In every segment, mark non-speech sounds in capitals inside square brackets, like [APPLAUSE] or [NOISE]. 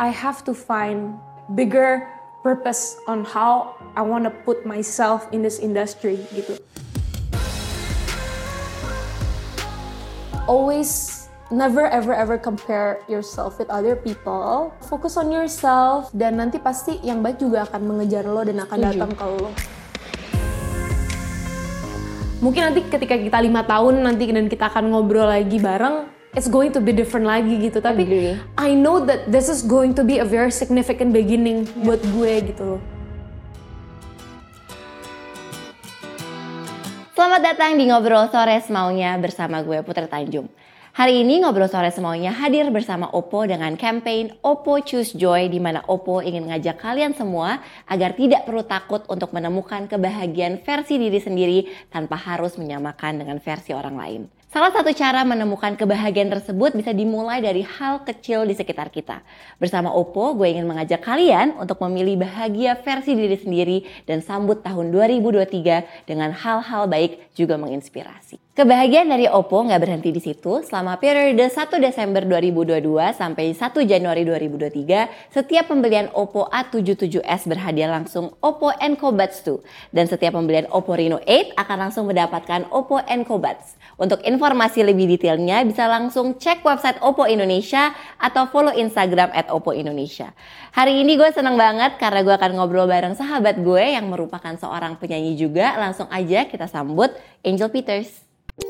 I have to find bigger purpose on how I want to put myself in this industry gitu. Always never ever ever compare yourself with other people. Fokus on yourself dan nanti pasti yang baik juga akan mengejar lo dan akan datang ke lo. Mungkin nanti ketika kita lima tahun nanti dan kita akan ngobrol lagi bareng, it's going to be different lagi gitu. Tapi Agree. I know that this is going to be a very significant beginning buat gue gitu loh. Selamat datang di Ngobrol Sore Semaunya bersama gue Putri Tanjung. Hari ini Ngobrol Sore Semaunya hadir bersama Oppo dengan campaign Oppo Choose Joy di mana Oppo ingin mengajak kalian semua agar tidak perlu takut untuk menemukan kebahagiaan versi diri sendiri tanpa harus menyamakan dengan versi orang lain. Salah satu cara menemukan kebahagiaan tersebut bisa dimulai dari hal kecil di sekitar kita. Bersama Oppo, gue ingin mengajak kalian untuk memilih bahagia versi diri sendiri dan sambut tahun 2023 dengan hal-hal baik juga menginspirasi. Kebahagiaan dari Oppo nggak berhenti di situ. Selama periode 1 Desember 2022 sampai 1 Januari 2023, setiap pembelian Oppo A77s berhadiah langsung Oppo Enco Buds 2. Dan setiap pembelian Oppo Reno 8 akan langsung mendapatkan Oppo Enco Buds. Untuk informasi lebih detailnya bisa langsung cek website Oppo Indonesia atau follow Instagram at Oppo Indonesia. Hari ini gue seneng banget karena gue akan ngobrol bareng sahabat gue yang merupakan seorang penyanyi juga. Langsung aja kita sambut Angel Peters. Hai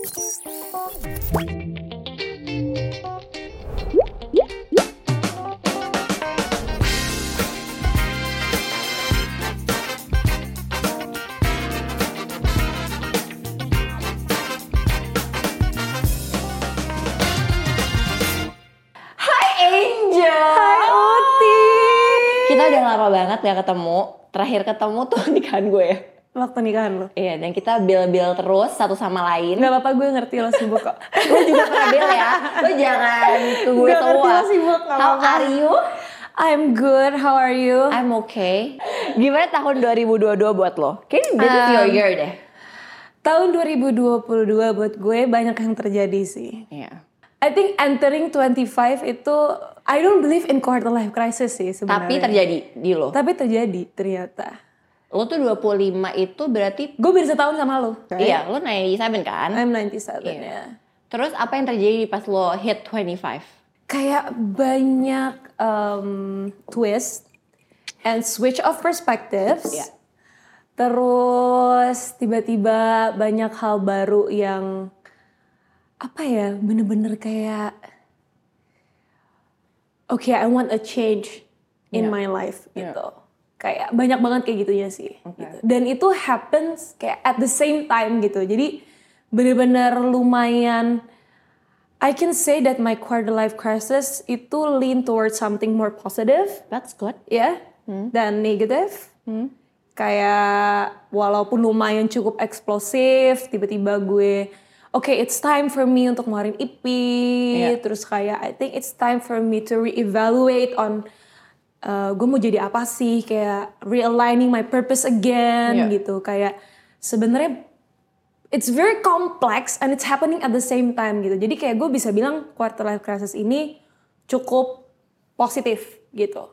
Angel. Hai Uti. Kita udah lama banget gak ketemu. Terakhir ketemu tuh [LAUGHS] nikahan gue ya. Waktu nikahan lo. Iya, dan kita bil-bil terus satu sama lain. Gak apa-apa gue ngerti lo sibuk kok. [LAUGHS] Lo juga pernah bil ya. Lo jangan ke gue Gak ngerti lo sibuk, gak How apa-apa. are you? I'm good, how are you? I'm okay. Gimana tahun 2022 buat lo? Kayaknya this is your Um, year deh. Tahun 2022 buat gue banyak yang terjadi sih. Iya. I think entering 25 itu I don't believe in quarter life crisis sih sebenarnya. Tapi terjadi di lo. Tapi terjadi ternyata. Lo tuh 25 itu berarti Gue beda setahun sama lo. right? Iya, lo 97 kan? I'm 97 Iya. ya. Terus apa yang terjadi pas lo hit 25? Kayak banyak um, twist and switch of perspectives. Iya. Terus tiba-tiba banyak hal baru yang apa ya bener-bener kayak okay I want a change in Iya. my life Iya. gitu. Kayak banyak banget kayak gitunya sih. Oke. gitu. Dan itu happens kayak at the same time gitu. Jadi bener-bener lumayan I can say that my quarter life crisis itu lean towards something more positive That's good. ya dan negatif kayak walaupun lumayan cukup eksplosif tiba-tiba gue oke it's time for me untuk ngeluarin EP Iya. terus kayak I think it's time for me to reevaluate on uh, gue mau jadi apa sih kayak realigning my purpose again Iya. gitu kayak sebenarnya it's very complex and it's happening at the same time gitu. Jadi kayak gue bisa bilang quarter life crisis ini cukup positif gitu.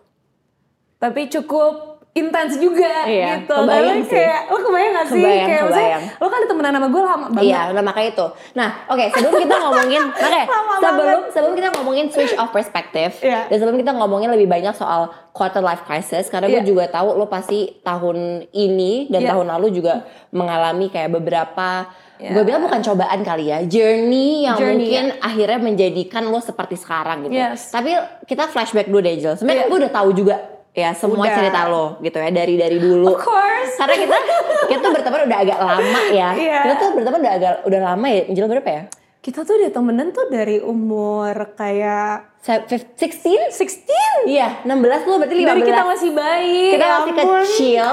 Tapi cukup intens juga Iya, gitu. kebayang Karena sih. kayak lo kebayang gak sih? Kebayang, kayak kebayang. lo kan temenan sama gue lama banget. Iya, nah makanya itu. Nah, oke, sebelum kita [LAUGHS] ngomongin, oke, Lama sebelum sebelum kita ngomongin switch of perspective, Iya. dan sebelum kita ngomongin lebih banyak soal quarter life crisis, karena gue Iya. juga tahu lo pasti tahun ini dan Iya. tahun lalu juga mengalami kayak beberapa Iya. Gue bilang bukan cobaan kali ya, journey yang Journey, mungkin akhirnya menjadikan lo seperti sekarang gitu. Yes. Tapi kita flashback dulu deh, Jel. Sebenarnya Iya. gue udah tahu juga ya semua Udah. cerita lo gitu ya dari dari dulu. Of course. Karena kita kita tuh berteman udah agak lama ya. Iya. Kita tuh berteman udah agak udah lama ya. Angel berapa ya? Kita tuh udah temenan tuh dari umur kayak Se- fif- 16? 16. Iya, 16 lu berarti 15. Dari kita masih bayi. Kita ya masih ampun. kecil.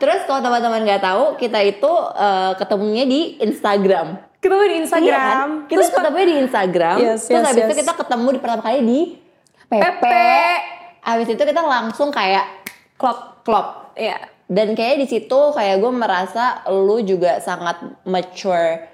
Terus kalau teman-teman nggak tahu, kita itu eh, ketemunya di Instagram. Kita di Instagram. Iya kan? Kita Terus ketemunya di Instagram. Yes, terus yes, habis itu yes. kita ketemu di pertama kali di PP. PP. Habis itu kita langsung kayak Klop. klop. Iya. Dan kayaknya di situ kayak gue merasa lu juga sangat mature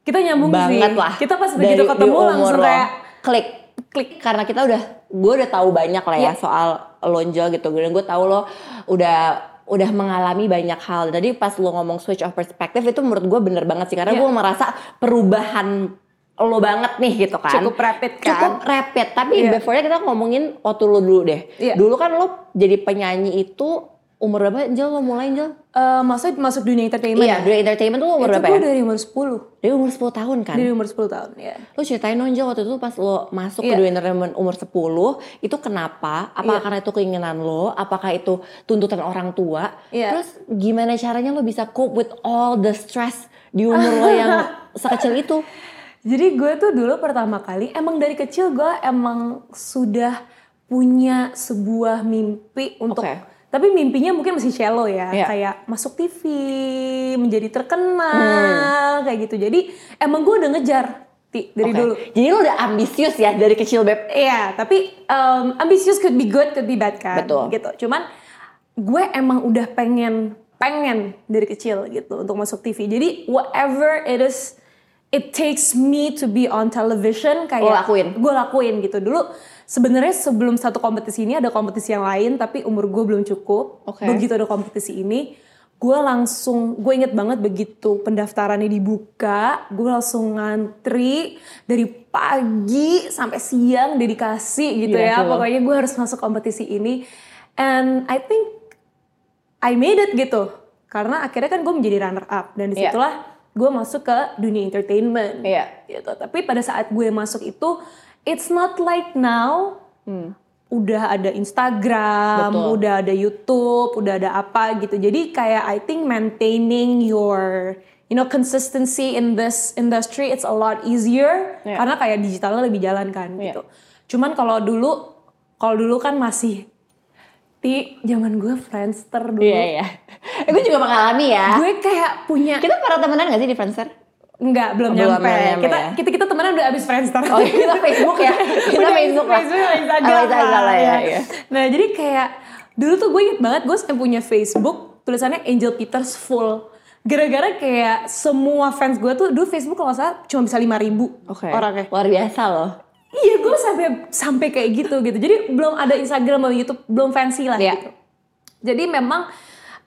Kita nyambung banget sih. lah. Kita pas begitu ketemu langsung lo. kayak klik. klik. karena kita udah gue udah tahu banyak lah ya Iya. soal lonjol gitu dan gue tahu lo udah udah mengalami banyak hal jadi pas lo ngomong switch of perspective itu menurut gue bener banget sih karena Iya. gue merasa perubahan lo banget nih gitu kan Cukup rapid kan? cukup rapid tapi Iya. beforenya kita ngomongin waktu lo dulu deh Iya. dulu kan lo jadi penyanyi itu umur berapa Jel lo mulai Jel? Eh, maksudnya masuk dunia entertainment Iya, ya? dunia entertainment tuh umur Itu berapa ya? dari umur 10. Dari umur 10 tahun kan? Dari umur 10 tahun, ya. Lo ceritain dong waktu itu pas lo masuk ke Iya. dunia entertainment umur 10 itu kenapa? Apakah Iya. karena itu keinginan lo? Apakah itu tuntutan orang tua? Iya. Terus gimana caranya lo bisa cope with all the stress di umur lo yang [LAUGHS] sekecil itu? Jadi gue tuh dulu pertama kali, emang dari kecil gue emang sudah punya sebuah mimpi untuk... Oke. Tapi mimpinya mungkin masih shallow ya, Iya. kayak masuk TV, menjadi terkenal, kayak gitu. Jadi emang gue udah ngejar Ti, dari Oke. dulu. Jadi lo udah ambisius ya dari kecil Beb? Iya, tapi um, ambisius could be good, could be bad kan. Betul. Gitu. Cuman gue emang udah pengen pengen dari kecil gitu untuk masuk TV. Jadi whatever it is it takes me to be on television kayak Lo lakuin? Gue lakuin gitu. Dulu sebenarnya sebelum satu kompetisi ini ada kompetisi yang lain tapi umur gue belum cukup. Oke. Begitu ada kompetisi ini gue langsung gue inget banget begitu pendaftarannya dibuka gue langsung ngantri dari pagi sampai siang dedikasi gitu Gila ya lo. pokoknya gue harus masuk kompetisi ini and I think I made it gitu karena akhirnya kan gue menjadi runner up dan Iya. di situlah gue masuk ke dunia entertainment Iya. gitu tapi pada saat gue masuk itu it's not like now udah ada Instagram, Betul. udah ada YouTube, udah ada apa gitu. Jadi kayak I think maintaining your you know consistency in this industry it's a lot easier Iya. karena kayak digitalnya lebih jalan kan Iya. gitu. Cuman kalau dulu kalau dulu kan masih di zaman gue Friendster dulu. Iya, iya. Eh, gue juga mengalami ya. Gue kayak punya Kita pernah temenan gak sih di Friendster? Enggak, belum, Belum nyampe. nyampe Kita, ya? kita kita temenan udah abis Friendster. Oh, kita Facebook ya. [LAUGHS] Kita Udah Facebook lah. Facebook Instagram, Instagram lah, ya, ya. ya. Nah, jadi kayak dulu tuh gue inget banget gue sampai punya Facebook tulisannya Angel Peters full. Gara-gara kayak semua fans gue tuh dulu Facebook kalau nggak salah cuma bisa 5 ribu Oke. orangnya. Luar biasa loh. Iya, gue sampai sampai kayak gitu gitu. Jadi belum ada Instagram atau YouTube, belum fancy lah Iya. gitu. Jadi memang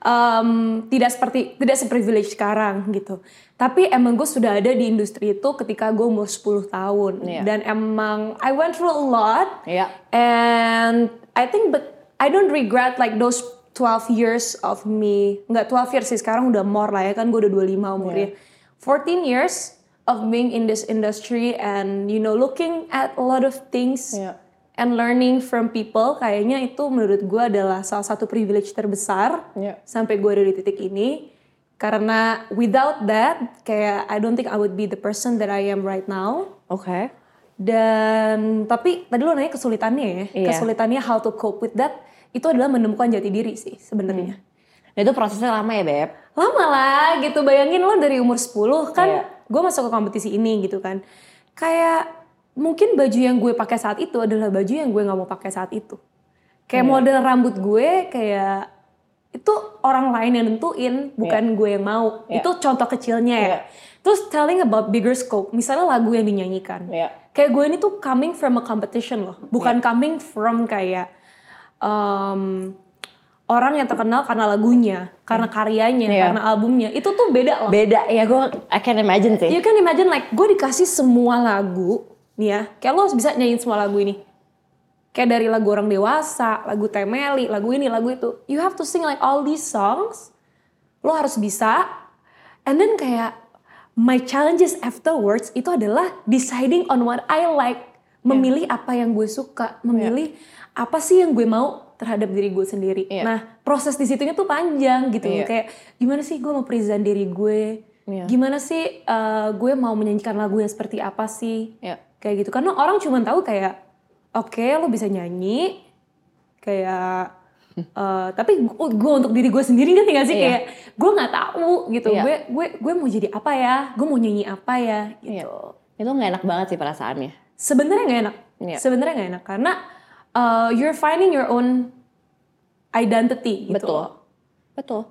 em, tidak seperti tidak seprivilege sekarang gitu. Tapi emang gue sudah ada di industri itu ketika gue umur 10 tahun Iya. dan emang I went through a lot Iya. and I think but I don't regret like those 12 years of me. Enggak 12 years sih sekarang udah more lah ya kan gue udah 25 umurnya. 14 years of being in this industry and you know looking at a lot of things Iya. and learning from people kayaknya itu menurut gue adalah salah satu privilege terbesar Iya. sampai gue ada di titik ini karena without that kayak I don't think I would be the person that I am right now Oke. dan tapi tadi lo nanya kesulitannya ya Iya. kesulitannya how to cope with that itu adalah menemukan jati diri sih sebenarnya Nah itu prosesnya lama ya Beb? lama lah gitu bayangin lo dari umur 10 kan Iya. Gue masuk ke kompetisi ini gitu kan. Kayak mungkin baju yang gue pakai saat itu adalah baju yang gue nggak mau pakai saat itu. Kayak model rambut gue kayak itu orang lain yang nentuin bukan gue yang mau. Iya. itu contoh kecilnya ya. Iya. terus telling about bigger scope misalnya lagu yang dinyanyikan. Iya. kayak gue ini tuh coming from a competition loh. Bukan coming from kayak um, orang yang terkenal karena lagunya karena karyanya Iya. karena albumnya. Itu tuh beda loh. Beda. Ya gue I can imagine sih. you can imagine like gue dikasih semua lagu nih ya. Kayak lo bisa nyanyiin semua lagu ini. Kayak dari lagu orang dewasa lagu temeli lagu ini lagu itu. You have to sing like all these songs. Lo harus bisa. And then kayak my challenges afterwards itu adalah deciding on what I like. Memilih apa yang gue suka. Memilih apa sih yang gue mau terhadap diri gue sendiri Iya. nah proses di situnya tuh panjang gitu Iya. kayak gimana sih gue mau present diri gue Iya. gimana sih eh, gue mau menyanyikan lagu yang seperti apa sih Iya. kayak gitu karena orang cuma tahu kayak oke lo bisa nyanyi kayak eh, tapi gue, untuk diri gue sendiri kan tinggal sih Iya. kayak gue nggak tahu gitu Iya. gue gue gue mau jadi apa ya gue mau nyanyi apa ya gitu Itu nggak enak banget sih perasaannya. sebenarnya nggak enak Iya. sebenarnya nggak enak karena uh, you're finding your own identity gitu Betul. Betul.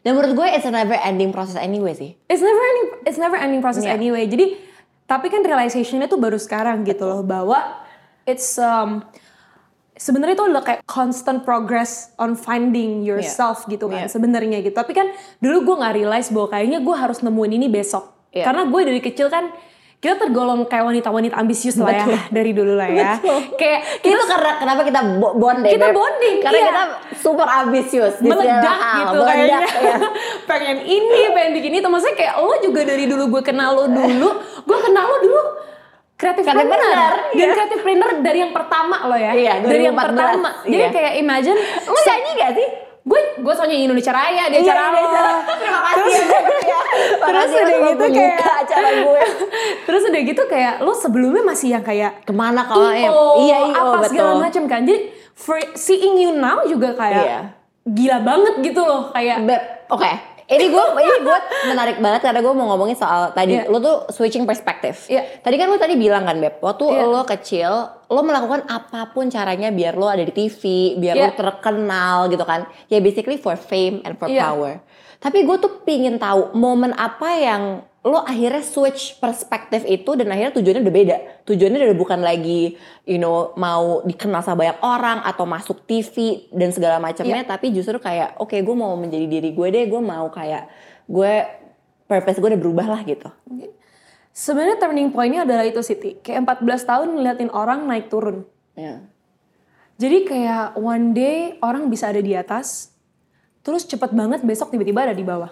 Dan menurut gue it's a never ending process anyway sih. it's never ending it's never ending process Iya. anyway jadi tapi kan realizationnya tuh baru sekarang gitu loh bahwa it's um, sebenarnya itu adalah kayak constant progress on finding yourself gitu kan Yeah. sebenarnya gitu. Tapi kan dulu gue nggak realize bahwa kayaknya gue harus nemuin ini besok. Yeah. Karena gue dari kecil kan kita tergolong kayak wanita-wanita ambisius lah ya dari dulu lah ya. Kayak itu karena kenapa kita bo- bonding Kita Beb? bonding, karena iya. kita super ambisius meledak hal, gitu meledak, kayaknya [LAUGHS] ya. pengen ini pengen bikin itu maksudnya kayak lo juga dari dulu gue kenal lo dulu gue kenal lo dulu kreatif planner planner, dan iya. kreatif planner dari yang pertama lo ya Iya, dari yang 2014, pertama jadi iya. kayak imagine Lu nyanyi gak sih? Gue gue soalnya Indonesia Raya di Iya, acara di lo acara. Terima kasih ya, [LAUGHS] Beb, ya. terus Makasih udah gitu kayak acara gue. [LAUGHS] terus udah gitu kayak lo sebelumnya masih yang kayak Ke mana kalau Iya, iya, apa betul. segala macam kan jadi for seeing you now juga kayak Iya. gila banget gitu loh kayak oke. Ini gue ini gue menarik banget karena gue mau ngomongin soal tadi Iya. lo tuh switching perspektif. Iya. Tadi kan lo tadi bilang kan Beb, waktu Iya. lo kecil, lo melakukan apa pun caranya biar lo ada di TV, biar lo Iya. terkenal gitu kan. Ya basically for fame and for Iya. power. Tapi gue tuh pingin tahu momen apa yang lo akhirnya switch perspektif itu dan akhirnya tujuannya udah beda. Tujuannya udah bukan lagi you know mau dikenal sama banyak orang atau masuk TV dan segala macamnya, Iya. tapi justru kayak oke gue mau menjadi diri gue deh, gue mau kayak gue purpose gue udah berubah lah gitu. Sebenarnya turning pointnya adalah itu Siti. Kayak 14 tahun ngeliatin orang naik turun. Ya. Jadi kayak one day orang bisa ada di atas, terus cepet banget besok tiba-tiba ada di bawah.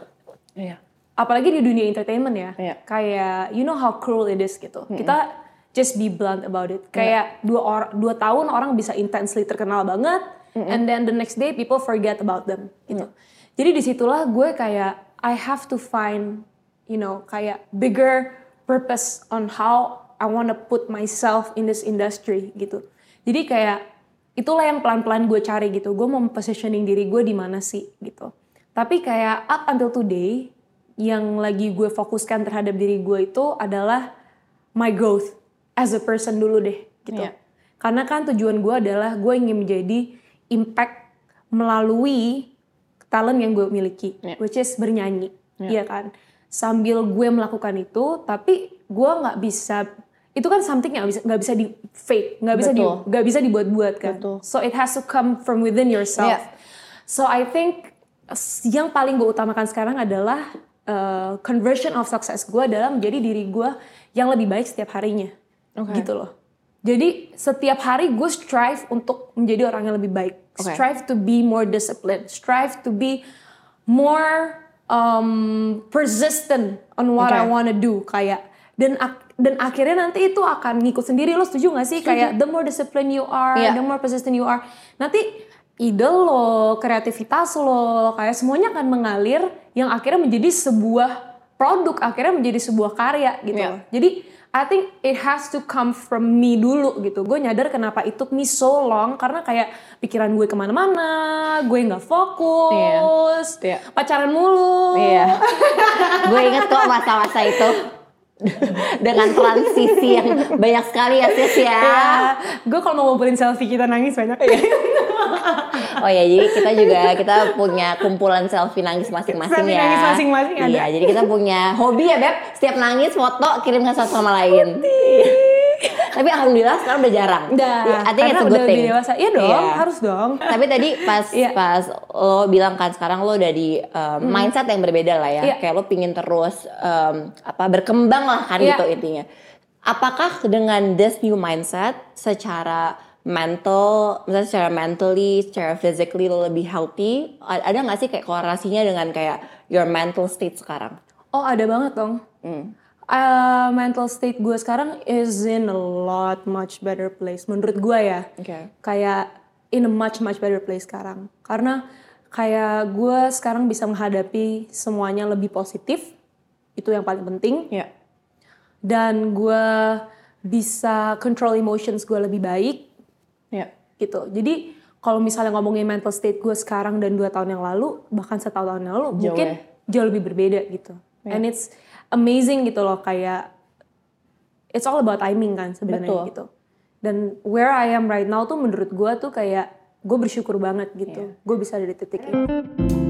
Iya. Apalagi di dunia entertainment ya. Iya. Kayak you know how cruel it is gitu. Kita just be blunt about it. Kayak dua orang dua tahun orang bisa intensely terkenal banget, and then the next day people forget about them gitu. Jadi di situlah gue kayak I have to find you know kayak bigger purpose on how I wanna put myself in this industry gitu. Jadi kayak itulah yang pelan-pelan gue cari gitu. Gue mau positioning diri gue di mana sih gitu. Tapi kayak up until today yang lagi gue fokuskan terhadap diri gue itu adalah my growth as a person dulu deh gitu. Iya. Karena kan tujuan gue adalah gue ingin menjadi impact melalui talent yang gue miliki, Iya. which is bernyanyi, iya kan. Sambil gue melakukan itu, tapi gue nggak bisa itu kan something yang bisa nggak bisa di fake, nggak bisa di nggak bisa dibuat-buat kan. Betul. So it has to come from within yourself. Iya. So I think yang paling gue utamakan sekarang adalah uh, conversion of success gue adalah menjadi diri gue yang lebih baik setiap harinya, Oke. gitu loh. Jadi setiap hari gue strive untuk menjadi orang yang lebih baik, Oke. strive to be more disciplined, strive to be more um, persistent on what I Oke. wanna do kayak dan dan akhirnya nanti itu akan ngikut sendiri lo setuju gak sih kayak the more disciplined you are Iya. the more persistent you are nanti ide lo kreativitas lo kayak semuanya akan mengalir yang akhirnya menjadi sebuah produk akhirnya menjadi sebuah karya gitu Iya. loh jadi I think it has to come from me dulu gitu. Gue nyadar kenapa it took me so long karena kayak pikiran gue ke mana-mana, gue nggak fokus, Iya. pacaran mulu. Iya. [LAUGHS] gue inget kok masa-masa itu [LAUGHS] dengan transisi yang banyak sekali ya sis ya. Ya, gue kalau mau ngumpulin selfie kita nangis banyak. Oh ya, jadi kita juga kita punya kumpulan selfie nangis masing-masing Selfie ya. nangis masing-masing ada. Iya, jadi kita punya hobi ya beb. Setiap nangis foto kirimkan satu sama lain. Tapi alhamdulillah sekarang udah jarang. Udah, Ya, I think karena it's a udah thing. dewasa. Iya dong, Iya. harus dong. Tapi tadi pas Iya. pas lo bilang kan sekarang lo udah di um, mindset yang berbeda lah ya. Iya. Kayak lo pingin terus um, apa berkembang lah kan Iya. gitu intinya. Apakah dengan this new mindset secara mental, misalnya secara mentally, secara physically lo lebih healthy, ada nggak sih kayak korelasinya dengan kayak your mental state sekarang? Oh ada banget dong. Hmm. Uh, mental state gue sekarang is in a lot much better place menurut gue ya. Oke. Kayak in a much much better place sekarang. Karena kayak gue sekarang bisa menghadapi semuanya lebih positif. Itu yang paling penting. Ya. Dan gue bisa control emotions gue lebih baik Ya. gitu. Jadi kalau misalnya ngomongin mental state gue sekarang dan dua tahun yang lalu, bahkan satu tahun yang lalu, Jauh mungkin ya. jauh lebih berbeda gitu. And it's amazing gitu loh kayak it's all about timing kan sebenarnya gitu. Dan where I am right now tuh menurut gue tuh kayak gue bersyukur banget gitu. Iya. Gue bisa ada di titik ini.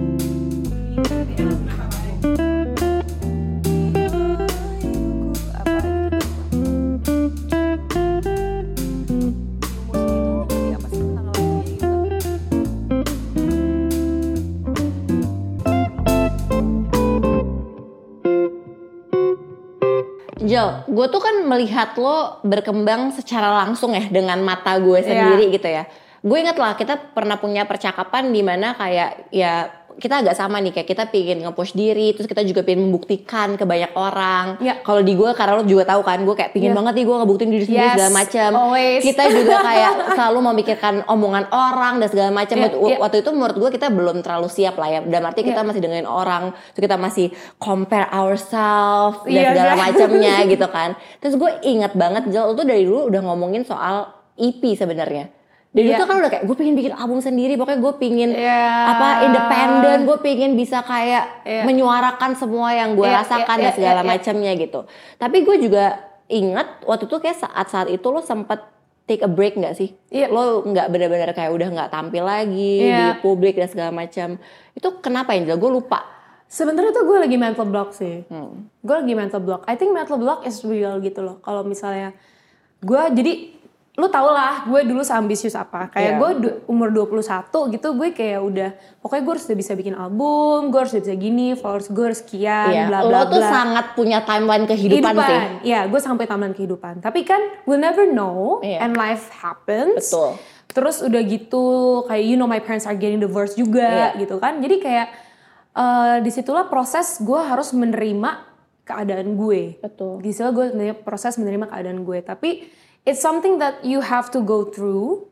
Jel, gue tuh kan melihat lo berkembang secara langsung ya dengan mata gue sendiri gitu ya. Gue inget lah kita pernah punya percakapan di mana kayak ya kita agak sama nih kayak kita pingin nge-push diri terus kita juga pingin membuktikan ke banyak orang. Ya. Kalau di gue karena lo juga tahu kan gue kayak pingin Ya. banget nih gue ngebuktiin diri sendiri Yes, segala macam. Kita juga [LAUGHS] kayak selalu memikirkan omongan orang dan segala macam. Ya, Waktu- ya. Waktu itu menurut gue kita belum terlalu siap lah ya. Dan arti kita Ya. masih dengerin orang, terus kita masih compare ourselves dan Iya, segala iya. macamnya [LAUGHS] gitu kan. Terus gue inget banget Jel, tuh dari dulu udah ngomongin soal EP sebenarnya. Dari dulu Iya. tuh kan udah kayak gue pengen bikin album sendiri, pokoknya gue pengen Iya. apa independen, gue pengen bisa kayak Iya. menyuarakan semua yang gue Iya, rasakan iya, dan iya, segala iya. macamnya gitu. Tapi gue juga inget waktu itu kayak saat-saat itu lo sempet take a break nggak sih? Iya. Lo nggak benar-benar kayak udah nggak tampil lagi di Iya. publik dan segala macam. Itu kenapa Angel? Gue lupa. Sebenarnya tuh gue lagi mental block sih. Hmm. Gue lagi mental block. I think mental block is real gitu loh. Kalau misalnya gue jadi lu tau lah gue dulu seambisius apa. Kayak gue du- umur 21 gitu gue kayak udah pokoknya gue harus udah bisa bikin album, gue harus udah bisa gini, followers gue harus sekian, Iya. bla Lo bla tuh bla. sangat punya timeline kehidupan, sih. Iya, gue sampai taman kehidupan. Tapi kan we'll never know Iya. and life happens. Betul. Terus udah gitu kayak you know my parents are getting divorced juga Iya. gitu kan. Jadi kayak eh di situlah proses gue harus menerima keadaan gue. Betul. Di situlah gue proses menerima keadaan gue. Tapi it's something that you have to go through.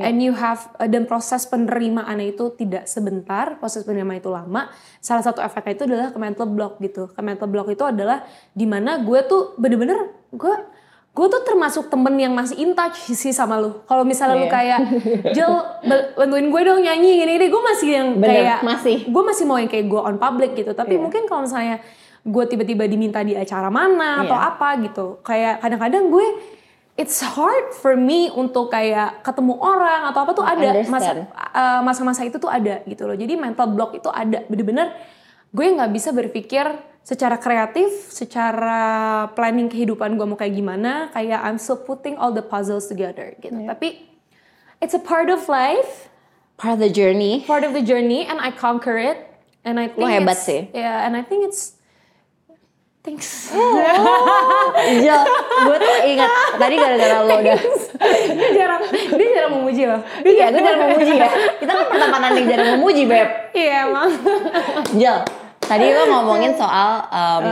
And you have eh, dan proses penerimaannya itu tidak sebentar, proses penerimaan itu lama. Salah satu efeknya itu adalah ke mental block gitu. Ke mental block itu adalah di mana gue tuh bener-bener gue gue tuh termasuk temen yang masih in touch sih sama lu. Kalau misalnya lu Iya. kayak [LAUGHS] Jel ba- bantuin gue dong nyanyi gini-gini, gue masih yang Bener, kayak masih. gue masih mau yang kayak gue on public gitu. Tapi Iya. mungkin kalau misalnya gue tiba-tiba diminta di acara mana atau Iya. apa gitu, kayak kadang-kadang gue it's hard for me untuk kayak ketemu orang atau apa tuh ada masa Understand. uh, masa-masa itu tuh ada gitu loh. Jadi mental block itu ada bener-bener gue nggak bisa berpikir secara kreatif, secara planning kehidupan gue mau kayak gimana. Kayak I'm still putting all the puzzles together gitu. Iya. Tapi it's a part of life, Part of the journey. part of the journey, and I conquer it. And I think Lo hebat it's- sih. Yeah, and I think it's thanks. [LAUGHS] Jel, gue tuh ingat tadi gara-gara lo udah dia jarang dia jarang memuji loh. Dia Iya, gue jarang memuji ya. Kita kan pertemanan yang jarang memuji, Beb. Iya emang. Jel, tadi lo ngomongin soal um,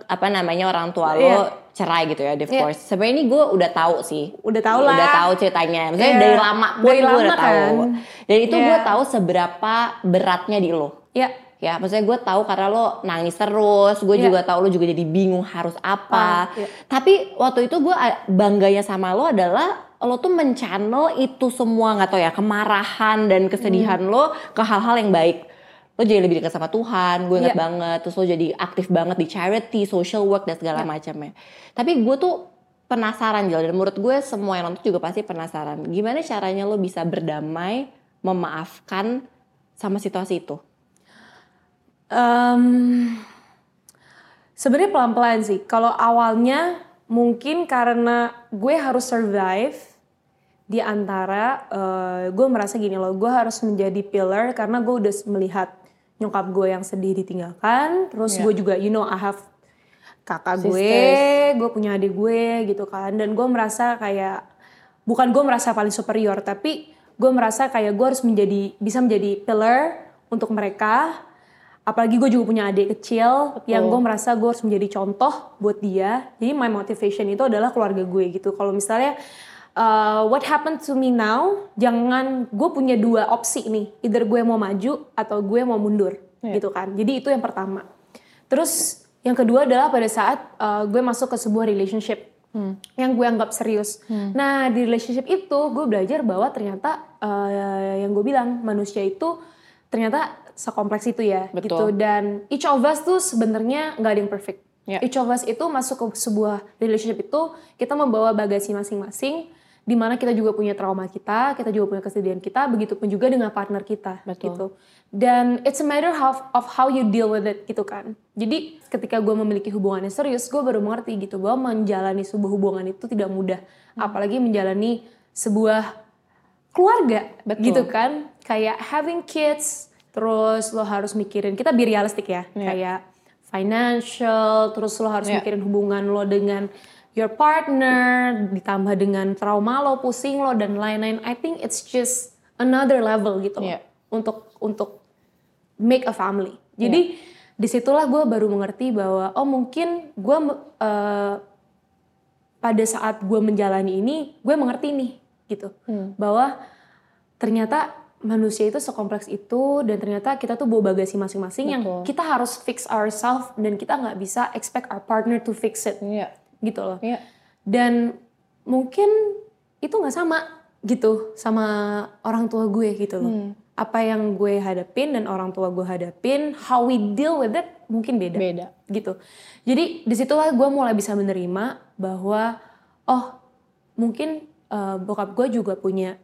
apa namanya orang tua lo. Iya. cerai gitu ya, divorce. Sebenarnya ini gue udah tahu sih. Udah tahu lah. Udah tahu ceritanya. Maksudnya Iya. dari lama pun Dari gue udah lama tahu. kan. Dan itu Iya. gue tahu seberapa beratnya di lo. Ya. Ya, maksudnya gue tahu karena lo nangis terus, gue Iya. juga tahu lo juga jadi bingung harus apa. Ah, iya. Tapi waktu itu gue a- bangganya sama lo adalah lo tuh menchannel itu semua nggak tau ya kemarahan dan kesedihan Hmm. lo ke hal-hal yang baik. Lo jadi lebih dekat sama Tuhan, gue inget Iya. banget. Terus lo jadi aktif banget di charity, social work dan segala Iya. macamnya. Tapi gue tuh penasaran Jel dan menurut gue semua yang nonton juga pasti penasaran. Gimana caranya lo bisa berdamai, memaafkan sama situasi itu? Em, Sebenarnya pelan-pelan sih. Kalau awalnya mungkin karena gue harus survive di antara eh, gue merasa gini loh, gue harus menjadi pillar karena gue udah melihat nyokap gue yang sedih ditinggalkan, terus Iya. gue juga you know I have kakak gue, Sisters. gue punya adik gue gitu kan, dan gue merasa kayak bukan gue merasa paling superior, tapi gue merasa kayak gue harus menjadi bisa menjadi pillar untuk mereka apalagi gue juga punya adik kecil yang gue merasa gue harus menjadi contoh buat dia. Jadi my motivation itu adalah keluarga gue gitu. Kalau misalnya uh, what happened to me now jangan gue punya dua opsi nih. Either gue mau maju atau gue mau mundur gitu kan. Jadi itu yang pertama. Terus yang kedua adalah pada saat uh, gue masuk ke sebuah relationship yang gue anggap serius. Nah di relationship itu gue belajar bahwa ternyata uh, yang gue bilang manusia itu ternyata sekompleks itu ya Betul. gitu dan each of us tuh sebenarnya nggak ada yang perfect. Ya. Each of us itu masuk ke sebuah relationship itu kita membawa bagasi masing-masing di mana kita juga punya trauma kita, kita juga punya kesedihan kita, begitupun juga dengan partner kita Betul. gitu. Dan it's a matter of, of how you deal with it gitu kan. Jadi ketika gue memiliki hubungan yang serius, gue baru mengerti gitu bahwa menjalani sebuah hubungan itu tidak mudah. Hmm. Apalagi menjalani sebuah keluarga Betul. gitu kan. Kayak having kids, terus lo harus mikirin, kita be realistic ya. Iya. Kayak financial, terus lo harus Yeah. mikirin hubungan lo dengan your partner, ditambah dengan trauma lo, pusing lo dan lain-lain. I think it's just another level gitu loh Yeah. untuk untuk make a family. Jadi di situlah gue baru mengerti bahwa oh mungkin gue eh, pada saat gue menjalani ini gue mengerti nih gitu bahwa ternyata manusia itu sekompleks itu dan ternyata kita tuh bawa bagasi masing-masing yang kita harus fix ourselves dan kita nggak bisa expect our partner to fix it Iya. gitu loh Iya. dan mungkin itu nggak sama gitu sama orang tua gue gitu loh Hmm. apa yang gue hadapin dan orang tua gue hadapin how we deal with it mungkin beda Beda. gitu jadi di situlah gue mulai bisa menerima bahwa oh mungkin uh, bokap gue juga punya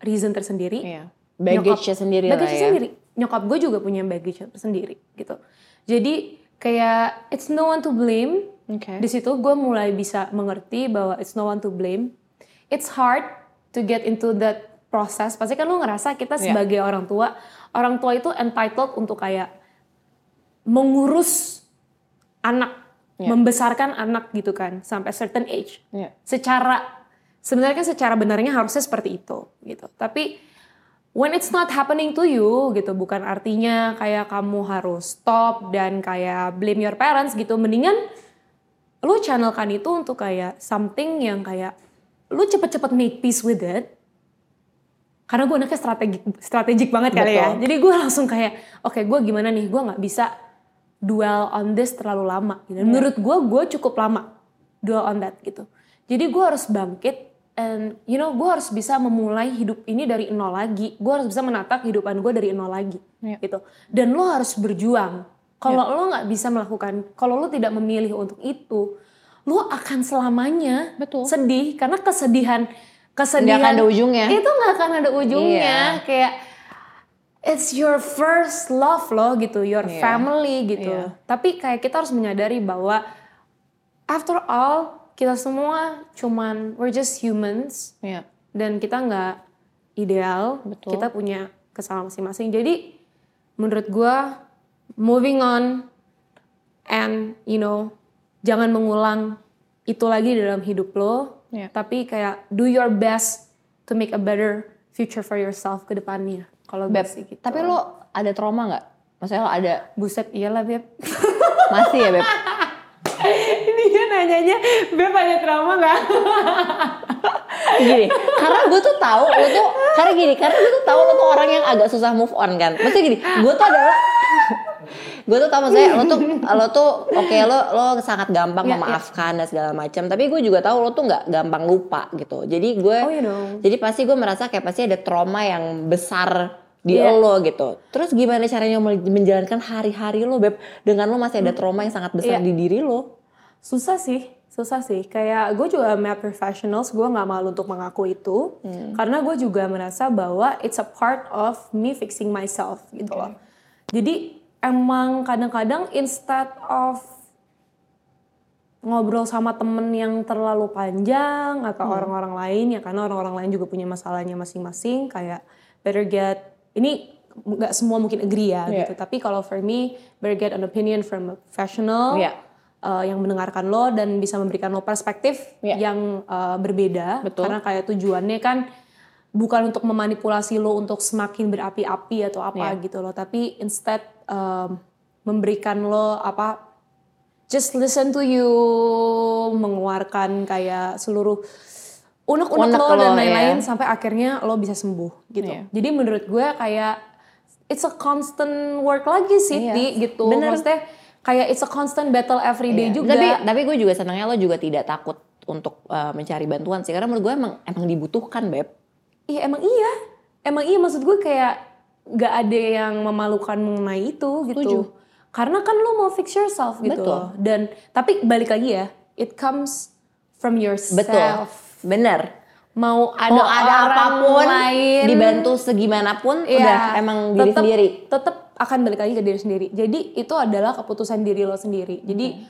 reason tersendiri Iya. Baggage-nya sendiri lah baggage ya. sendiri nyokap gue juga punya baggage sendiri gitu jadi kayak it's no one to blame Oke. di situ gue mulai bisa mengerti bahwa it's no one to blame it's hard to get into that process pasti kan lu ngerasa kita Iya. sebagai orang tua orang tua itu entitled untuk kayak mengurus anak Iya. membesarkan anak gitu kan sampai certain age Iya. secara sebenarnya kan secara benarnya harusnya seperti itu gitu. Tapi when it's not happening to you gitu bukan artinya kayak kamu harus stop dan kayak blame your parents gitu. Mendingan lu channelkan itu untuk kayak something yang kayak lu cepet-cepet make peace with it. Karena gue anaknya strategik strategik banget kali ya. Jadi gue langsung kayak oke gue gimana nih? Gue nggak bisa dwell on this terlalu lama. Gitu. menurut gue gue cukup lama dwell on that gitu. Jadi gue harus bangkit and you know gue harus bisa memulai hidup ini dari nol lagi gue harus bisa menata kehidupan gue dari nol lagi Iya. gitu dan lo harus berjuang kalau lo nggak bisa melakukan kalau lo tidak memilih untuk itu lo akan selamanya Betul. sedih karena kesedihan kesedihan akan ada ujungnya. itu nggak akan ada ujungnya Iya. kayak it's your first love loh gitu your Iya. family gitu Iya. tapi kayak kita harus menyadari bahwa after all kita semua cuman we're just humans Iya. dan kita nggak ideal Betul. kita punya kesalahan masing-masing jadi menurut gua moving on and you know jangan mengulang itu lagi dalam hidup lo Iya. tapi kayak do your best to make a better future for yourself ke depannya kalau gue Beb, sih gitu tapi lo ada trauma nggak? Maksudnya lo ada buset iyalah beb masih ya beb? [LAUGHS] dia nanyanya beb ada trauma nggak [LAUGHS] gini, karena gue tuh tahu lo tuh karena gini, karena gue tuh tahu lo tuh orang yang agak susah move on kan. Maksudnya gini, gue tuh adalah [LAUGHS] gue tuh tahu maksudnya lo tuh lo tuh oke lo lo sangat gampang Ya, ya. memaafkan dan segala macam tapi gue juga tahu lo tuh nggak gampang lupa gitu jadi gue Oh, you know. jadi pasti gue merasa kayak pasti ada trauma yang besar di Iya. lo gitu terus gimana caranya menjalankan hari-hari lo beb dengan lo masih ada trauma yang sangat besar Iya. di diri lo susah sih susah sih. Kayak gue juga male professionals gue nggak malu untuk mengaku itu. Karena gue juga merasa bahwa it's a part of me fixing myself gitu loh. Jadi emang kadang-kadang instead of ngobrol sama temen yang terlalu panjang atau orang-orang lain ya karena orang-orang lain juga punya masalahnya masing-masing kayak better get ini nggak semua mungkin agree ya Iya. gitu. Tapi kalau for me better get an opinion from a professional. Iya. Uh, yang mendengarkan lo dan bisa memberikan lo perspektif Iya. yang uh, berbeda Betul. karena kayak tujuannya kan bukan untuk memanipulasi lo untuk semakin berapi-api atau apa Iya. gitu loh tapi instead um, memberikan lo apa just listen to you mengeluarkan kayak seluruh unek-unek Unek lo lo, dan lain-lain ya. sampai akhirnya lo bisa sembuh gitu Iya. jadi menurut gue kayak it's a constant work lagi sih Iya. Ti, gitu Bener. maksudnya kayak it's a constant battle every day Iya. juga Tapi tapi gue juga senangnya lo juga tidak takut untuk uh, mencari bantuan sih karena menurut gue emang emang dibutuhkan beb. Iya emang iya, emang iya maksud gue kayak gak ada yang memalukan mengenai itu gitu. Setuju. Karena kan lo mau fix yourself gitu Betul. loh. Dan tapi balik lagi ya, it comes from yourself. Betul. Bener. Mau ada, Mau ada orang apa pun lain, dibantu segimanapun Iya, udah emang diri tetep- sendiri. Tetep akan balik lagi ke diri sendiri. Jadi itu adalah keputusan diri lo sendiri. Jadi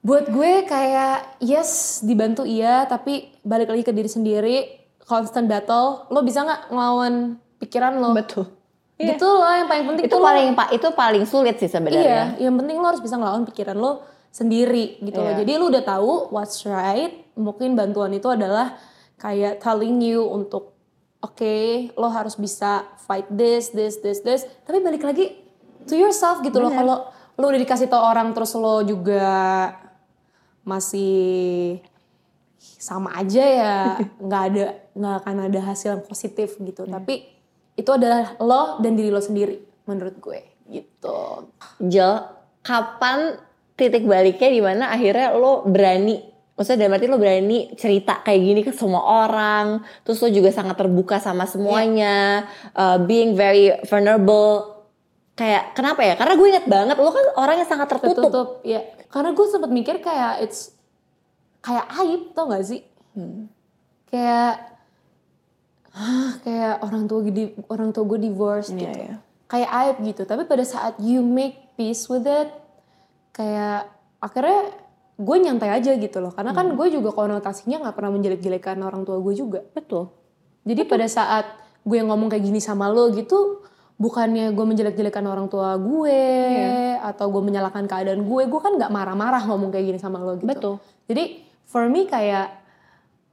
buat gue kayak yes dibantu iya, tapi balik lagi ke diri sendiri. Constant battle, lo bisa nggak ngelawan pikiran lo? Betul. Iya. Gitu loh yang paling penting itu lo- paling pa- itu paling sulit sih sebenarnya. Iya, yang penting lo harus bisa ngelawan pikiran lo sendiri gitu loh. Iya. Jadi lo udah tahu what's right. Mungkin bantuan itu adalah kayak telling you untuk oke, lo harus bisa fight this, this, this, this. Tapi balik lagi to yourself gitu loh. Kalau lo udah dikasih tau orang terus lo juga masih sama aja ya [LAUGHS] nggak ada nggak akan ada hasil yang positif gitu tapi itu adalah lo dan diri lo sendiri menurut gue gitu Jel, kapan titik baliknya di mana akhirnya lo berani Maksudnya dalam arti lo berani cerita kayak gini ke semua orang Terus lo juga sangat terbuka sama semuanya uh, Being very vulnerable. Kayak kenapa ya? Karena gue inget banget lo kan orang yang sangat tertutup, tertutup ya karena gue sempat mikir kayak it's kayak aib tau gak sih? Kayak ah kayak orang tua gue di orang tua gue divorce Iya, gitu. iya. kayak aib gitu. Tapi pada saat you make peace with it kayak akhirnya gue nyantai aja gitu loh. Karena kan gue juga konotasinya nggak pernah menjelek-jelekan orang tua gue juga. Betul. Jadi pada saat gue ngomong kayak gini sama lo gitu, bukannya gue menjelek-jelekan orang tua gue atau gue menyalahkan keadaan gue, gue kan nggak marah-marah ngomong kayak gini sama lo gitu. Betul. Jadi for me kayak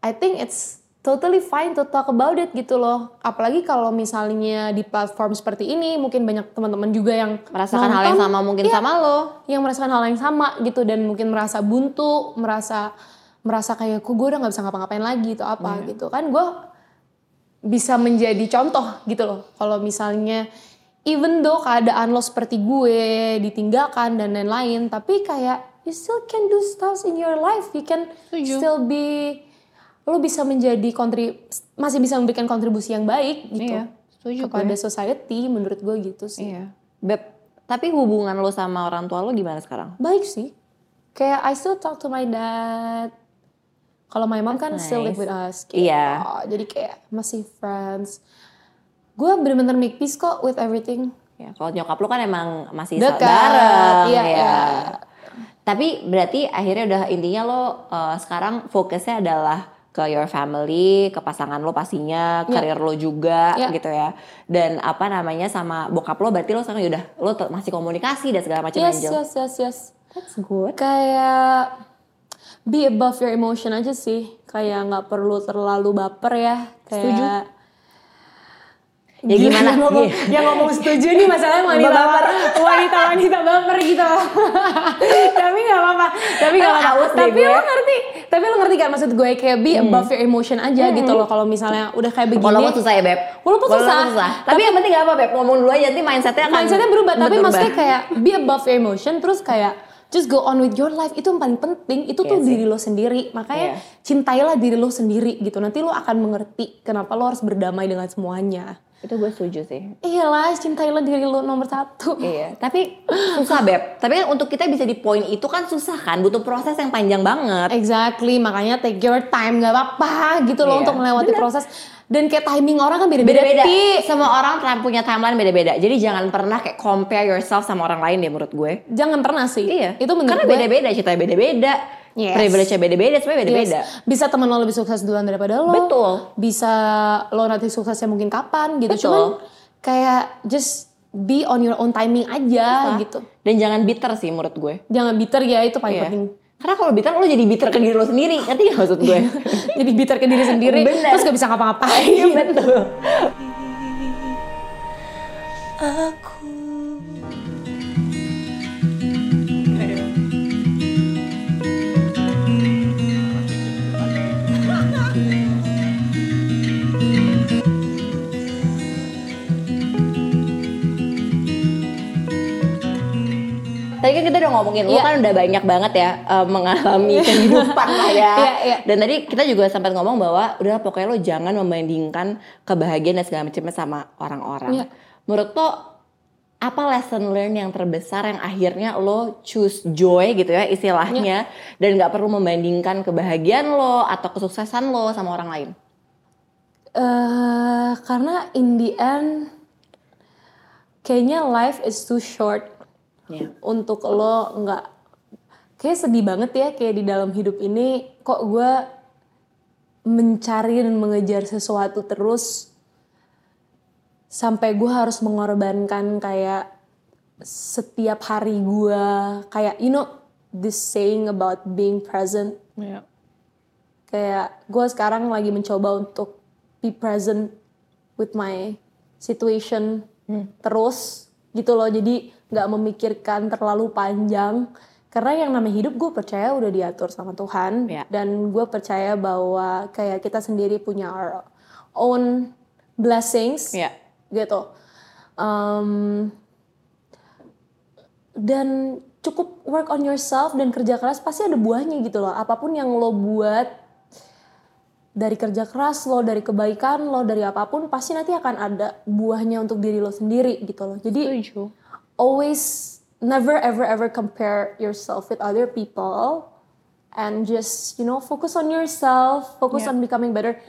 I think it's totally fine to talk about it gitu loh. Apalagi kalau misalnya di platform seperti ini mungkin banyak teman-teman juga yang Merasakan hal yang nonton, sama mungkin iya, sama lo. yang merasakan hal yang sama gitu dan mungkin merasa buntu, merasa merasa kayak kok gue udah nggak bisa ngapa-ngapain lagi atau apa gitu. Kan gue bisa menjadi contoh gitu loh. Kalau misalnya even though keadaan lo seperti gue ditinggalkan dan lain-lain tapi kayak you still can do stuff in your life. You can Setuju. still be lo bisa menjadi kontri masih bisa memberikan kontribusi yang baik gitu Iya, setuju kepada society menurut gue gitu sih Iya Beb, tapi hubungan lo sama orang tua lo gimana sekarang? baik sih. Kayak I still talk to my dad. Kalau my mom kan still live nice. with us. Gitu. Iya. Jadi kayak masih friends. Gue bener-bener make peace kok with everything. Ya, kalau nyokap lo kan emang masih Dekat, bareng iya, ya. iya. Tapi berarti akhirnya udah intinya lo uh, sekarang fokusnya adalah ke your family, ke pasangan lo pastinya, Iya. karir lo juga Iya. gitu ya. Dan apa namanya sama bokap lo berarti lo sekarang udah lo masih komunikasi dan segala macam Yes, Angel. yes, yes, yes. That's good. Kayak be above your emotion aja sih. Kayak nggak perlu terlalu baper ya. Kayak, Setuju. Ya Gila, gimana? Yang ngomong, Iya. yang ngomong setuju nih masalahnya wanita Baper. wanita wanita baper gitu. [LAUGHS] tapi nggak apa-apa. Tapi nggak Emang apa-apa. Tapi lo ngerti. Tapi lo ngerti kan maksud gue kayak be above your emotion aja gitu loh. Kalau misalnya udah kayak begini. Walaupun susah ya Beb. Walaupun susah. Tapi, yang penting gak apa Beb, ngomong dulu aja nanti mindsetnya akan mindsetnya berubah. Tapi berubah. maksudnya kayak be above your emotion. Terus kayak just go on with your life. Itu yang paling penting. Itu tuh Iya sih. diri lo sendiri. Makanya Iya. cintailah diri lo sendiri gitu. Nanti lo akan mengerti kenapa lo harus berdamai dengan semuanya. Itu gue setuju sih. Iyalah, cintailah diri lo nomor satu. Iya, [LAUGHS] tapi susah Beb. Tapi kan untuk kita bisa di poin itu kan susah kan, butuh proses yang panjang banget. Exactly, makanya take your time gak apa-apa gitu loh Iya, untuk melewati bener. proses. Dan kayak timing orang kan beda-beda. Beda-beda. Ti. Semua orang punya timeline beda-beda. Jadi jangan pernah kayak compare yourself sama orang lain deh menurut gue. Jangan pernah sih. Iya. Itu menurut Karena gue. beda-beda, ceritanya beda-beda. Yes. Privilege-nya beda-beda, semuanya beda-beda. Yes. Bisa teman lo lebih sukses duluan daripada lo. Betul. Bisa lo nanti suksesnya mungkin kapan gitu. Betul. Cuman kayak just be on your own timing aja Susah. gitu. Dan jangan bitter sih menurut gue. Jangan bitter ya itu paling Iya. penting. Karena kalau bitter lo jadi bitter ke diri lo sendiri. Ngerti gak maksud gue? [LAUGHS] Jadi bitter ke diri sendiri. Bener. Terus gak bisa ngapa-ngapain. [LAUGHS] Iya betul. Tadi kan kita udah ngomongin, lo Iya. kan udah banyak banget ya eh, mengalami kehidupan lah ya. Iya, iya. Dan tadi kita juga sempat ngomong bahwa udah pokoknya lo jangan membandingkan kebahagiaan dan segala macamnya sama orang-orang. Iya. Menurut lo apa lesson learn yang terbesar yang akhirnya lo choose joy gitu ya istilahnya Iya. dan nggak perlu membandingkan kebahagiaan lo atau kesuksesan lo sama orang lain. eh karena in the end kayaknya life is too short Iya. untuk lo nggak kayak sedih banget ya kayak di dalam hidup ini kok gue mencari dan mengejar sesuatu terus sampai gue harus mengorbankan kayak setiap hari gue kayak you know this saying about being present Iya. kayak gue sekarang lagi mencoba untuk be present with my situation terus gitu loh jadi nggak memikirkan terlalu panjang karena yang namanya hidup gue percaya udah diatur sama Tuhan Ya. dan gue percaya bahwa kayak kita sendiri punya our own blessings Iya. gitu Um, dan cukup work on yourself dan kerja keras pasti ada buahnya gitu loh apa pun yang lo buat dari kerja keras lo dari kebaikan lo dari apa pun pasti nanti akan ada buahnya untuk diri lo sendiri gitu loh jadi Setuju. Always never ever ever compare yourself with other people and just you know focus on yourself focus Yeah. on becoming better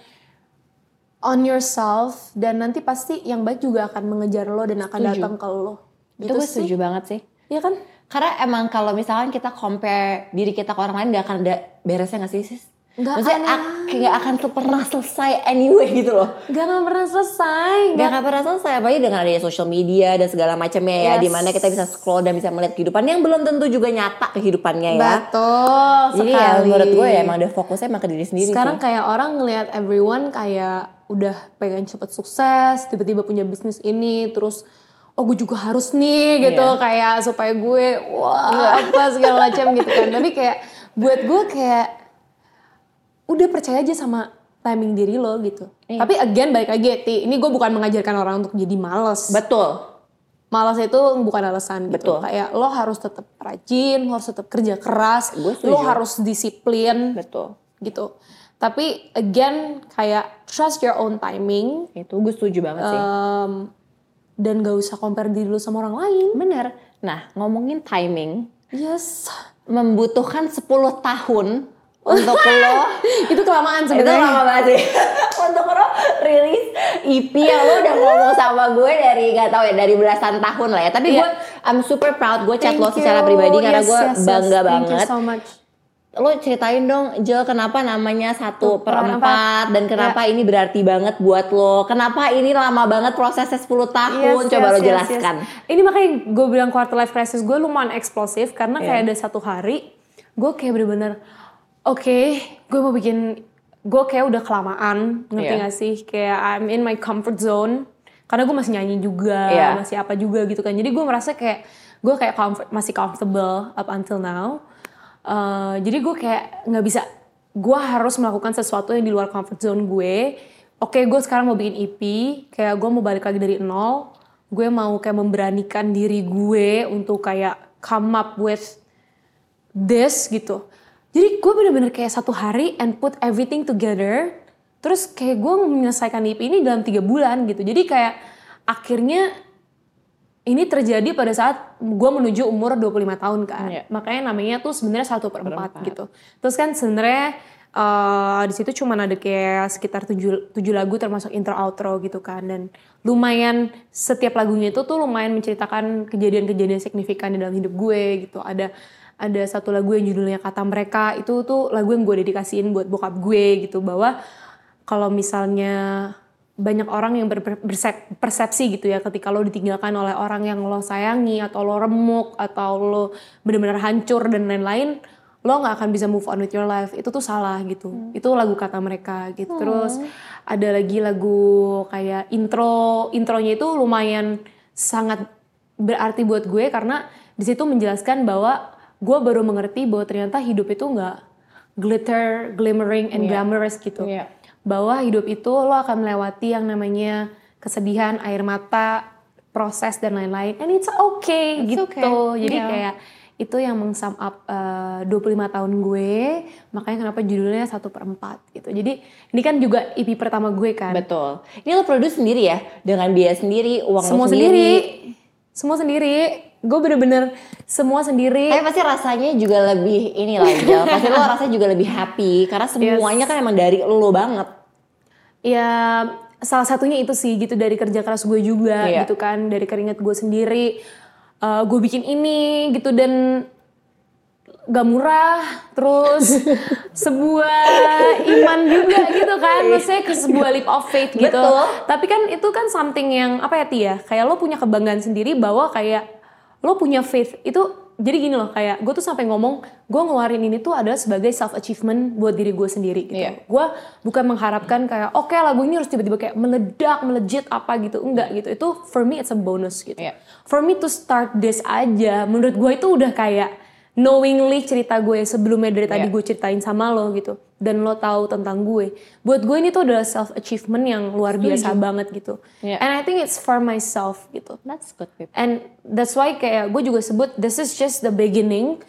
on yourself dan nanti pasti yang baik juga akan mengejar lo dan akan Setuju. datang ke lo Itu gitu gue sih setuju banget sih. Iya kan Karena emang kalau misalkan kita compare diri kita ke orang lain gak akan ada beresnya gak sih sis? Nggak Maksudnya akan. gak akan pernah selesai anyway gitu loh. gak akan pernah selesai Gak nggak akan pernah selesai apalagi dengan adanya social media dan segala macamnya ya Yes. di mana kita bisa scroll dan bisa melihat kehidupan yang belum tentu juga nyata kehidupannya ya. betul Jadi ya sekali menurut gue ya emang ada fokusnya emang ke diri sendiri sekarang sih. kayak orang ngelihat everyone kayak udah pengen cepet sukses tiba-tiba punya bisnis ini terus oh gue juga harus nih gitu Iya. kayak supaya gue wah apa segala macam gitu kan [LAUGHS] tapi kayak buat gue kayak udah percaya aja sama timing diri lo gitu Iya. tapi again balik lagi Ti, ini gue bukan mengajarkan orang untuk jadi males Betul. malas itu bukan alasan gitu Betul. kayak lo harus tetap rajin lo harus tetap kerja keras lo harus disiplin Betul. gitu. Tapi again kayak trust your own timing Itu gue setuju banget sih. um, dan gak usah compare diri lu sama orang lain. Bener. Nah ngomongin timing Yes. membutuhkan 10 tahun untuk lo [LAUGHS] itu kelamaan itu sebenarnya. lama banget sih [LAUGHS] untuk lo rilis EP yang lo udah ngomong sama gue dari gak tau ya dari belasan tahun lah ya tapi Iya. gue I'm super proud gue chat Thank lo secara you. pribadi karena Yes, gue yes, yes. bangga Thank you banget so much. lo ceritain dong Jel kenapa namanya satu per empat dan kenapa ini berarti banget buat lo kenapa ini lama banget prosesnya 10 tahun Yes, coba yes, lo yes, jelaskan yes. Ini makanya gue bilang quarter life crisis gue lumayan eksplosif karena Iya. kayak ada satu hari gue kayak bener-bener oke gue mau bikin gue kayak udah kelamaan ngerti Iya. gak sih? Kayak I'm in my comfort zone. Karena gue masih nyanyi juga Iya. masih apa juga gitu kan. Jadi gue merasa kayak gue kayak comfort, masih comfortable up until now. Uh, jadi gue kayak nggak bisa gue harus melakukan sesuatu yang di luar comfort zone gue. Oke gue sekarang mau bikin EP kayak gue mau balik lagi dari nol. Gue mau kayak memberanikan diri gue untuk kayak come up with this gitu jadi gue bener-bener kayak satu hari and put everything together terus kayak gue menyelesaikan EP ini dalam tiga bulan gitu jadi kayak akhirnya ini terjadi pada saat gue menuju umur 25 tahun kan. Iya. Makanya namanya tuh sebenarnya satu per empat Perempat. gitu. Terus kan sebenarnya eh, di situ cuma ada kayak sekitar tujuh, tujuh lagu termasuk intro outro gitu kan. Dan lumayan setiap lagunya itu tuh lumayan menceritakan kejadian-kejadian signifikan di dalam hidup gue gitu. Ada ada satu lagu yang judulnya kata mereka itu tuh lagu yang gue dedikasiin buat bokap gue gitu bahwa kalau misalnya banyak orang yang ber- bersep- persepsi gitu ya ketika lo ditinggalkan oleh orang yang lo sayangi atau lo remuk atau lo benar-benar hancur dan lain-lain lo nggak akan bisa move on with your life itu tuh salah gitu itu lagu kata mereka gitu terus ada lagi lagu kayak intro intronya itu lumayan sangat berarti buat gue karena di situ menjelaskan bahwa gue baru mengerti bahwa ternyata hidup itu nggak glitter, glimmering, and Iya. glamorous gitu Iya. bahwa hidup itu lo akan melewati yang namanya kesedihan, air mata, proses dan lain-lain. And it's okay It's gitu. okay, Jadi iya. kayak itu yang mengsum up eh, 25 tahun gue, makanya kenapa judulnya satu per empat gitu. Jadi ini kan juga EP pertama gue kan. betul ini lo produce sendiri ya dengan biaya sendiri uang Semua sendiri. Semua sendiri. Gue bener-bener semua sendiri. Tapi pasti rasanya juga lebih ini lah [LAUGHS] Jel. Pasti lo rasanya juga lebih happy karena semuanya kan emang dari lo banget. Ya salah satunya itu sih gitu dari kerja keras gue juga Iya. gitu kan dari keringat gue sendiri Eh, gue bikin ini gitu dan gak murah, terus [LAUGHS] sebuah iman juga gitu kan, maksudnya ke sebuah leap of faith gitu. Betul. Tapi kan itu kan something yang apa ya Tia, kayak lo punya kebanggaan sendiri bahwa kayak lo punya faith itu jadi gini loh kayak gue tuh sampai ngomong gue ngeluarin ini tuh adalah sebagai self achievement buat diri gue sendiri gitu. Iya. Gue bukan mengharapkan kayak oke lagu ini harus tiba-tiba kayak meledak, melejit apa gitu. Enggak gitu. Itu for me it's a bonus gitu. Iya. For me to start this aja menurut gue itu udah kayak knowingly cerita gue sebelumnya dari tadi Iya. gue ceritain sama lo gitu dan lo tahu tentang gue. Buat gue ini tuh adalah self achievement yang luar biasa banget gitu. Iya. And I think it's for myself gitu. That's good, babe. And that's why kayak gue juga sebut this is just the beginning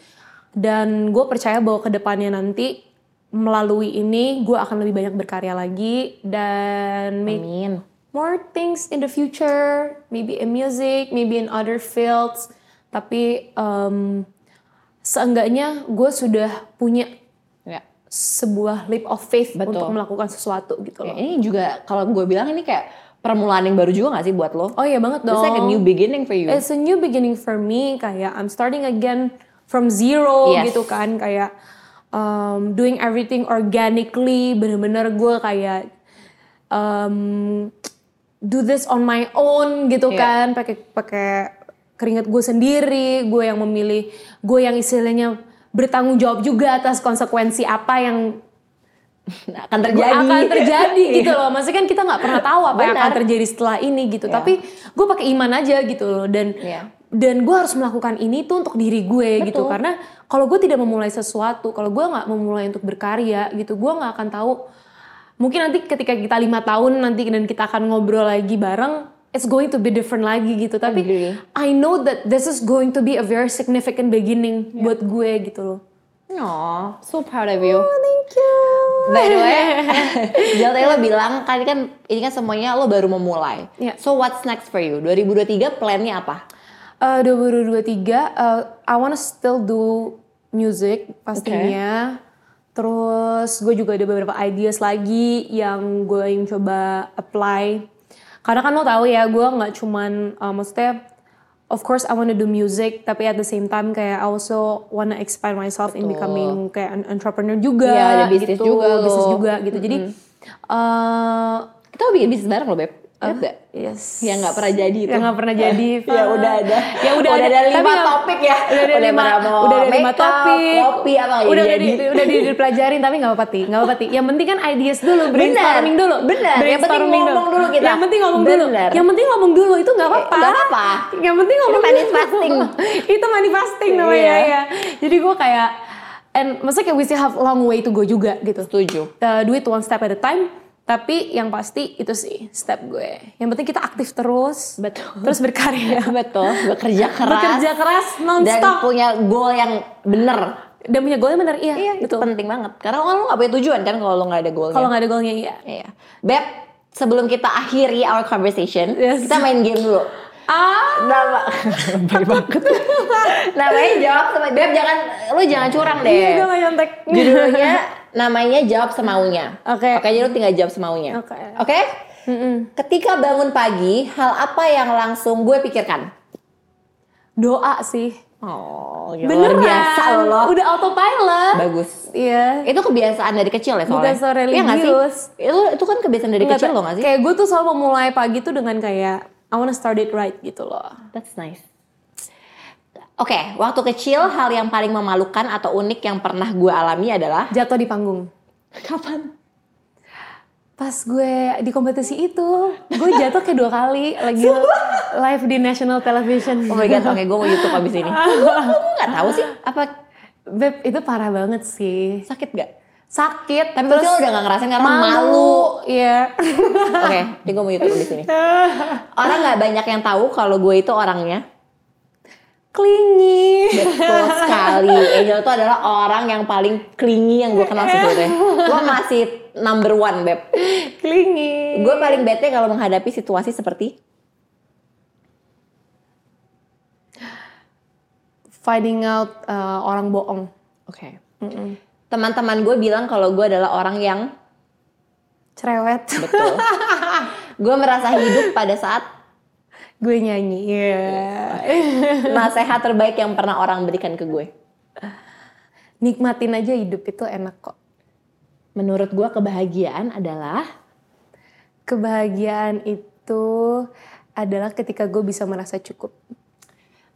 dan gue percaya bahwa ke depannya nanti melalui ini gue akan lebih banyak berkarya lagi dan make Amin. more things in the future maybe in music maybe in other fields tapi um, seenggaknya gue sudah punya Ya. sebuah leap of faith Betul. untuk melakukan sesuatu gitu Ya, loh. ini juga kalau gue bilang ini kayak permulaan yang baru juga gak sih buat lo? Oh iya banget dong. It's like a new beginning for you. It's a new beginning for me kayak I'm starting again from zero Yes. gitu kan kayak um, doing everything organically bener-bener gue kayak um, do this on my own gitu Iya. kan pakai pakai keringat gue sendiri gue yang memilih gue yang istilahnya bertanggung jawab juga atas konsekuensi apa yang [LAUGHS] akan terjadi. akan terjadi [LAUGHS] gitu loh. Maksudnya kan kita nggak pernah tahu apa yang akan Benar. terjadi setelah ini gitu. Iya. Tapi gue pakai iman aja gitu loh dan Iya. dan gue harus melakukan ini tuh untuk diri gue gitu Betul. karena kalau gue tidak memulai sesuatu, kalau gue nggak memulai untuk berkarya gitu, gue nggak akan tahu. Mungkin nanti ketika kita lima tahun nanti dan kita akan ngobrol lagi bareng, it's going to be different lagi gitu. Tapi Agree. I know that this is going to be a very significant beginning Iya. buat gue gitu loh. Aw, so proud of you. Thank you. By the way, [LAUGHS] Jal tadi lo bilang kan ini kan ini kan semuanya lo baru memulai. Iya. So what's next for you? 2023 plannya apa? Uh, 2023, uh, I wanna still do music pastinya. Terus gue juga ada beberapa ideas lagi yang gue yang coba apply. Karena kan lo tahu ya, gue nggak cuman, uh, maksudnya, of course I wanna do music, tapi at the same time kayak I also wanna expand myself in Betul. becoming kayak an entrepreneur juga. Iya, ada bisnis gitu, juga bisnis juga gitu. Jadi, uh, Kita mau bikin bisnis bareng lo, Beb. Ingat nggak? yes. Yang nggak pernah jadi itu. Yang nggak pernah jadi. [LAUGHS] ya udah ada. Ya udah, ada, Tapi lima nggak- topik ya. Udah ada lima, pernah mau udah ada lima topik. Kopi apa udah, jadi. udah, di, udah di- dipelajarin tapi nggak apa-apa Ti. Nggak apa-apa Ti. Yang penting kan ideas dulu, brainstorming dulu. Bener. Yang penting ngomong dulu kita. Yang penting ngomong dulu. Bener. Yang penting ngomong dulu itu nggak apa-apa. Nggak apa-apa. Yang penting ngomong Itu dulu. manifesting. [LAUGHS] itu manifesting namanya Iya. ya. Jadi gue kayak and maksudnya kayak we still have long way to go juga gitu. Setuju. Uh, do it one step at a time. Tapi yang pasti itu sih step gue. Yang penting kita aktif terus. Betul. Terus berkarya. [LAUGHS] Betul. Bekerja [LAUGHS] keras. Bekerja keras dan nonstop. punya goal yang bener. Dan punya goalnya bener, iya. Iya, itu betul. penting banget. Karena lo gak punya tujuan kan kalau lo gak ada goalnya. Kalau nggak ada goalnya, iya. Iya. Beb, sebelum kita akhiri our conversation, Yes. kita main game dulu. Ah, Nama, [LAUGHS] baik banget. namanya jawab sama Beb, jangan, lu jangan curang deh. Iya, gue nggak nyontek. Judulnya namanya jawab semaunya. Oke. Oke, jadi lu tinggal jawab semaunya. Oke. Oke? Ketika bangun pagi, hal apa yang langsung gue pikirkan? Doa sih. Oh, gila, Beneran. luar biasa loh lo. Udah autopilot. Bagus. Iya. Itu kebiasaan dari kecil ya soalnya. Bukan so Iya nggak sih? religius. Itu itu kan kebiasaan dari Nggak kecil loh nggak sih? Kayak gue tuh selalu memulai pagi tuh dengan kayak I wanna start it right gitu loh. That's nice. Oke, waktu kecil hal yang paling memalukan atau unik yang pernah gue alami adalah Jatuh di panggung. kapan? Pas gue di kompetisi itu, gue jatuh kayak dua kali lagi live di national television. Oh my god, oke gue mau YouTube abis ini. [LAUGHS] Gue nggak tahu sih apa Beb, itu parah banget sih. sakit gak? Sakit, Tapi terus udah gak ngerasain karena malu. malu. Iya. Oke, ini gue mau YouTube abis ini. [LAUGHS] Orang nggak banyak yang tahu kalau gue itu orangnya Klingi. betul sekali. [LAUGHS] Angel itu adalah orang yang paling clingy yang gue kenal sebetulnya. Lo masih number one, beb. Klingi. Gue paling bete kalau menghadapi situasi seperti Finding out uh, orang bohong. Oke. Teman-teman gue bilang kalau gue adalah orang yang Cerewet. betul. [LAUGHS] gue merasa hidup pada saat gue nyanyi. Iya. [LAUGHS] nasihat terbaik yang pernah orang berikan ke gue. nikmatin aja hidup itu enak kok. Menurut gue kebahagiaan adalah Kebahagiaan itu adalah ketika gue bisa merasa cukup.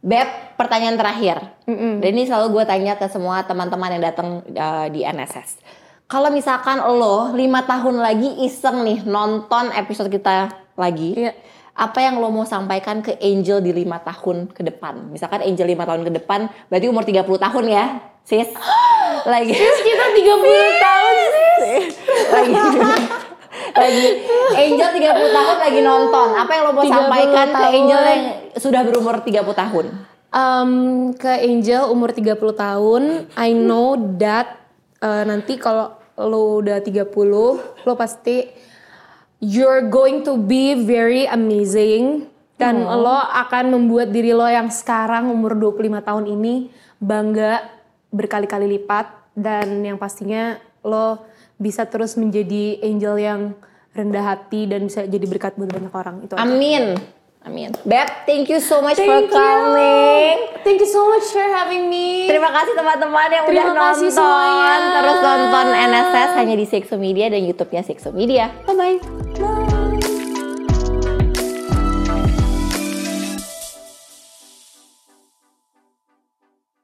Beb, pertanyaan terakhir. Dan ini selalu gue tanya ke semua teman-teman yang datang uh, di NSS. Kalau misalkan lo lima tahun lagi iseng nih nonton episode kita lagi, Iya. Apa yang lo mau sampaikan ke Angel di lima tahun ke depan? Misalkan Angel lima tahun ke depan, berarti umur 30 tahun ya, sis? [GASPS] lagi. Sis Kita 30 tahun lagi [LAUGHS] lagi Angel 30 tahun lagi nonton. Apa yang lo mau 30 sampaikan ke tahun. Angel yang sudah berumur 30 tahun? Um, ke Angel umur 30 tahun, I know that uh, nanti kalau lo udah 30, lo pasti you're going to be very amazing dan lo akan membuat diri lo yang sekarang umur 25 tahun ini bangga berkali-kali lipat dan yang pastinya lo bisa terus menjadi angel yang rendah hati dan bisa jadi berkat buat banyak orang itu. aja. Amin. Beb, thank you so much for Thank you. coming. Thank you so much for having me. Terima kasih teman-teman yang Terima udah nonton. semuanya. Terus nonton NSS hanya di Sexo Media dan YouTube-nya Sexo Media. Bye. Bye.